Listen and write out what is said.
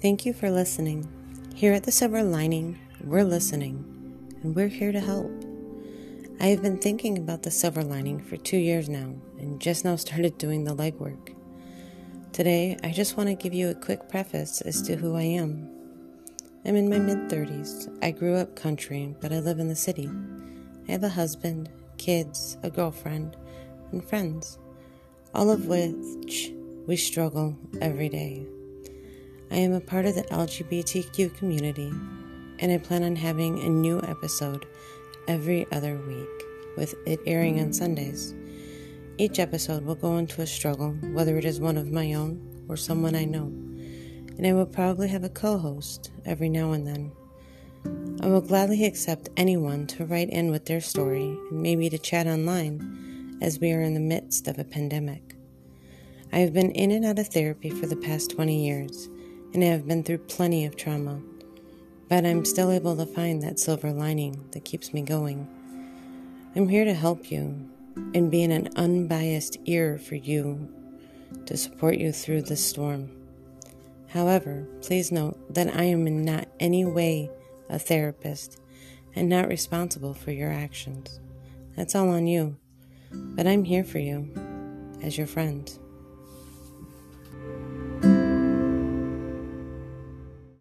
Thank you for listening. Here at the Silver Lining, we're listening, and we're here to help. I have been thinking about the silver lining for two years now, and just now started doing the legwork. Today, I just want to give you a quick preface as to who I am. I'm in my mid 30s. I grew up country, but I live in the city. I have a husband, kids, a girlfriend, and friends, all of which we struggle every day. I am a part of the LGBTQ community, and I plan on having a new episode every other week, with it airing on Sundays. Each episode will go into a struggle, whether it is one of my own or someone I know, and I will probably have a co host every now and then. I will gladly accept anyone to write in with their story and maybe to chat online as we are in the midst of a pandemic. I have been in and out of therapy for the past 20 years and I have been through plenty of trauma, but I'm still able to find that silver lining that keeps me going. I'm here to help you and be an unbiased ear for you to support you through this storm. However, please note that I am in not any way a therapist and not responsible for your actions. That's all on you, but I'm here for you as your friend.